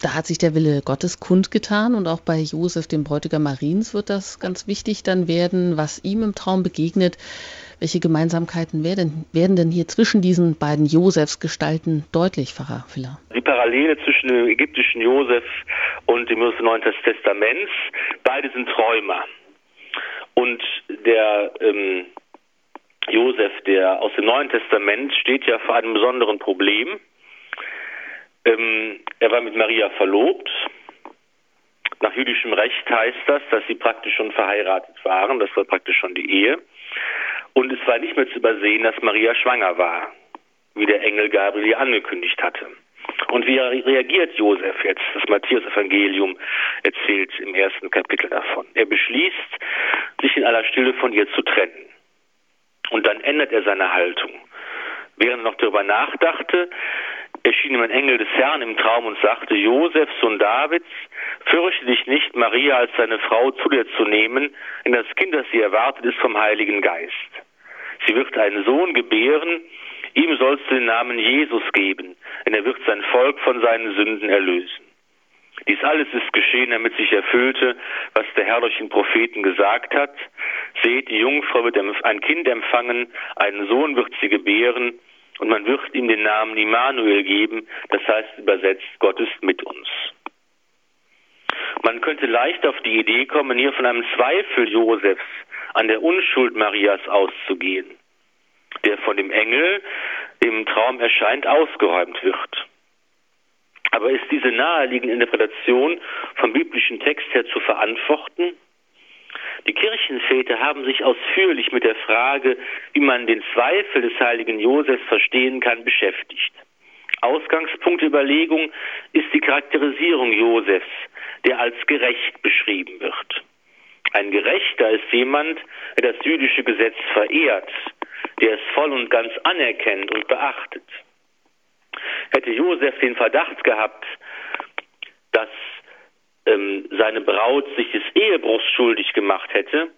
Speaker 1: da hat sich der Wille Gottes kundgetan und auch bei Josef, dem Bräutigam Mariens, wird das ganz wichtig dann werden, was ihm im Traum begegnet. Welche Gemeinsamkeiten werden, werden denn hier zwischen diesen beiden Josefsgestalten deutlich, Pfarrer Filler?
Speaker 2: Die Parallele zwischen dem ägyptischen Josef und dem Neuen Testaments, beide sind Träumer. Und der ähm, Josef, der aus dem Neuen Testament, steht ja vor einem besonderen Problem. Ähm, er war mit Maria verlobt. Nach jüdischem Recht heißt das, dass sie praktisch schon verheiratet waren. Das war praktisch schon die Ehe. Und es war nicht mehr zu übersehen, dass Maria schwanger war, wie der Engel Gabriel angekündigt hatte. Und wie reagiert Josef jetzt? Das Matthäus-Evangelium erzählt im ersten Kapitel davon. Er beschließt, sich in aller Stille von ihr zu trennen. Und dann ändert er seine Haltung. Während er noch darüber nachdachte, erschien ihm ein Engel des Herrn im Traum und sagte, Josef, Sohn Davids, fürchte dich nicht, Maria als seine Frau zu dir zu nehmen, denn das Kind, das sie erwartet, ist vom Heiligen Geist. Sie wird einen Sohn gebären, ihm sollst du den Namen Jesus geben, denn er wird sein Volk von seinen Sünden erlösen. Dies alles ist geschehen, damit sich erfüllte, was der Herr durch den Propheten gesagt hat. Seht, die Jungfrau wird ein Kind empfangen, einen Sohn wird sie gebären, und man wird ihm den Namen Immanuel geben, das heißt übersetzt, Gott ist mit uns. Man könnte leicht auf die Idee kommen, hier von einem Zweifel Josefs an der Unschuld Marias auszugehen, der von dem Engel, dem im Traum erscheint, ausgeräumt wird. Aber ist diese naheliegende Interpretation vom biblischen Text her zu verantworten? Die Kirchenväter haben sich ausführlich mit der Frage, wie man den Zweifel des heiligen Josefs verstehen kann, beschäftigt. Ausgangspunkt der Überlegung ist die Charakterisierung Josefs, der als gerecht beschrieben wird. Ein Gerechter ist jemand, der das jüdische Gesetz verehrt, der es voll und ganz anerkennt und beachtet. Hätte Josef den Verdacht gehabt, dass ähm, seine Braut sich des Ehebruchs schuldig gemacht hätte,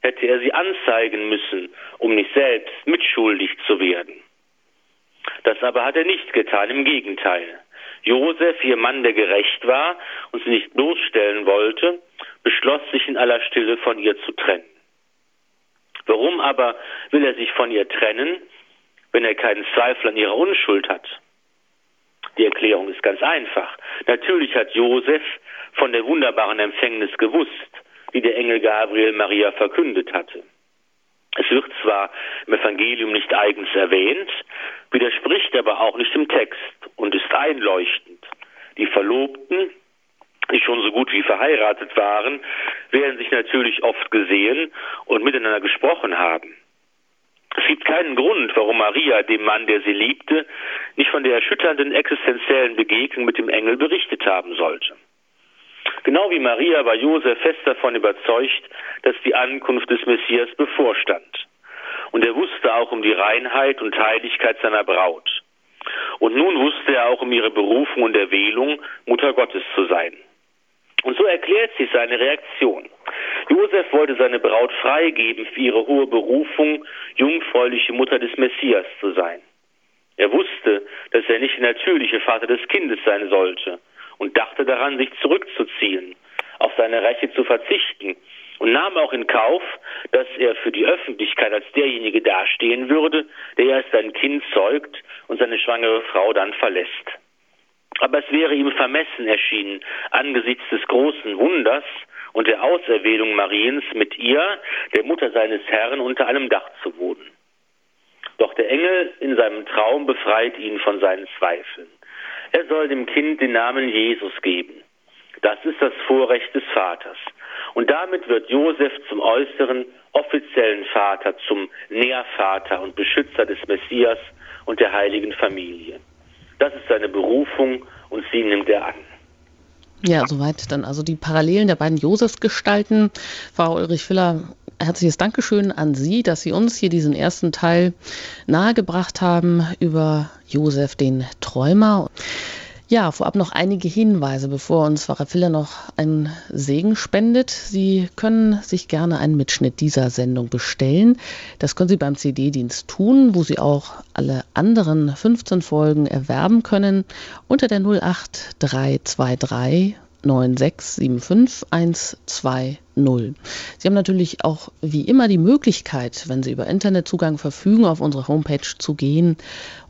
Speaker 2: hätte er sie anzeigen müssen, um nicht selbst mitschuldig zu werden. Das aber hat er nicht getan, im Gegenteil. Josef, ihr Mann, der gerecht war und sie nicht bloßstellen wollte, beschloss sich in aller Stille von ihr zu trennen. Warum aber will er sich von ihr trennen, wenn er keinen Zweifel an ihrer Unschuld hat? Die Erklärung ist ganz einfach. Natürlich hat Josef von der wunderbaren Empfängnis gewusst, die der Engel Gabriel Maria verkündet hatte. Es wird zwar im Evangelium nicht eigens erwähnt, widerspricht aber auch nicht dem Text und ist einleuchtend. Die Verlobten, die schon so gut wie verheiratet waren, werden sich natürlich oft gesehen und miteinander gesprochen haben. Es gibt keinen Grund, warum Maria, dem Mann, der sie liebte, nicht von der erschütternden existenziellen Begegnung mit dem Engel berichtet haben sollte. Genau wie Maria war Josef fest davon überzeugt, dass die Ankunft des Messias bevorstand. Und er wusste auch um die Reinheit und Heiligkeit seiner Braut. Und nun wusste er auch um ihre Berufung und Erwählung, Mutter Gottes zu sein. Und so erklärt sich seine Reaktion. Josef wollte seine Braut freigeben für ihre hohe Berufung, jungfräuliche Mutter des Messias zu sein. Er wusste, dass er nicht der natürliche Vater des Kindes sein sollte und dachte daran, sich zurückzuziehen, auf seine Rechte zu verzichten und nahm auch in Kauf, dass er für die Öffentlichkeit als derjenige dastehen würde, der erst sein Kind zeugt und seine schwangere Frau dann verlässt. Aber es wäre ihm vermessen erschienen, angesichts des großen Wunders und der Auserwählung Mariens mit ihr, der Mutter seines Herrn, unter einem Dach zu wohnen. Doch der Engel in seinem Traum befreit ihn von seinen Zweifeln. Er soll dem Kind den Namen Jesus geben. Das ist das Vorrecht des Vaters. Und damit wird Josef zum äußeren offiziellen Vater, zum Nährvater und Beschützer des Messias und der heiligen Familie. Das ist seine Berufung und sie nimmt er an.
Speaker 1: Ja, soweit dann also die Parallelen der beiden Josefsgestalten. Frau Ulrich Filler, herzliches Dankeschön an Sie, dass Sie uns hier diesen ersten Teil nahegebracht haben über Josef den Träumer. Ja, vorab noch einige Hinweise, bevor uns Pfarrer Filler noch einen Segen spendet. Sie können sich gerne einen Mitschnitt dieser Sendung bestellen. Das können Sie beim CD-Dienst tun, wo Sie auch alle anderen 15 Folgen erwerben können unter der 08323 9675 120. Sie haben natürlich auch wie immer die Möglichkeit, wenn Sie über Internetzugang verfügen, auf unsere Homepage zu gehen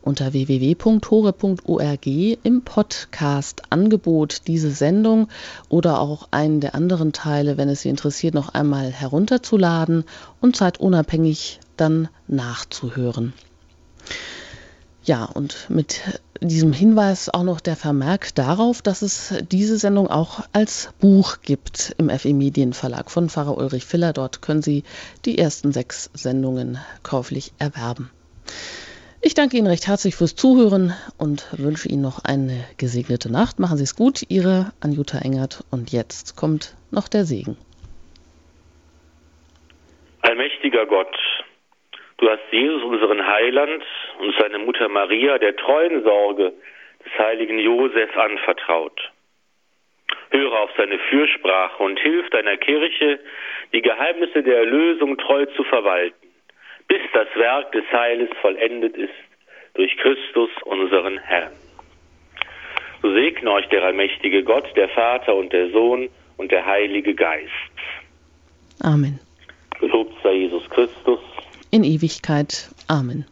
Speaker 1: unter www.hore.org im Podcast-Angebot diese Sendung oder auch einen der anderen Teile, wenn es Sie interessiert, noch einmal herunterzuladen und zeitunabhängig dann nachzuhören. Ja, und mit diesem Hinweis auch noch der Vermerk darauf, dass es diese Sendung auch als Buch gibt im FE Medienverlag von Pfarrer Ulrich Filler. Dort können Sie die ersten sechs Sendungen käuflich erwerben. Ich danke Ihnen recht herzlich fürs Zuhören und wünsche Ihnen noch eine gesegnete Nacht. Machen Sie es gut, Ihre Anjuta Engert. Und jetzt kommt noch der Segen.
Speaker 2: Allmächtiger Gott, du hast Jesus, unseren Heiland, und seine Mutter Maria der treuen Sorge des heiligen Josef anvertraut. Höre auf seine Fürsprache und hilf deiner Kirche, die Geheimnisse der Erlösung treu zu verwalten bis das Werk des Heiles vollendet ist durch Christus unseren Herrn. So segne euch der allmächtige Gott, der Vater und der Sohn und der Heilige Geist.
Speaker 1: Amen.
Speaker 2: Gelobt sei Jesus Christus.
Speaker 1: In Ewigkeit. Amen.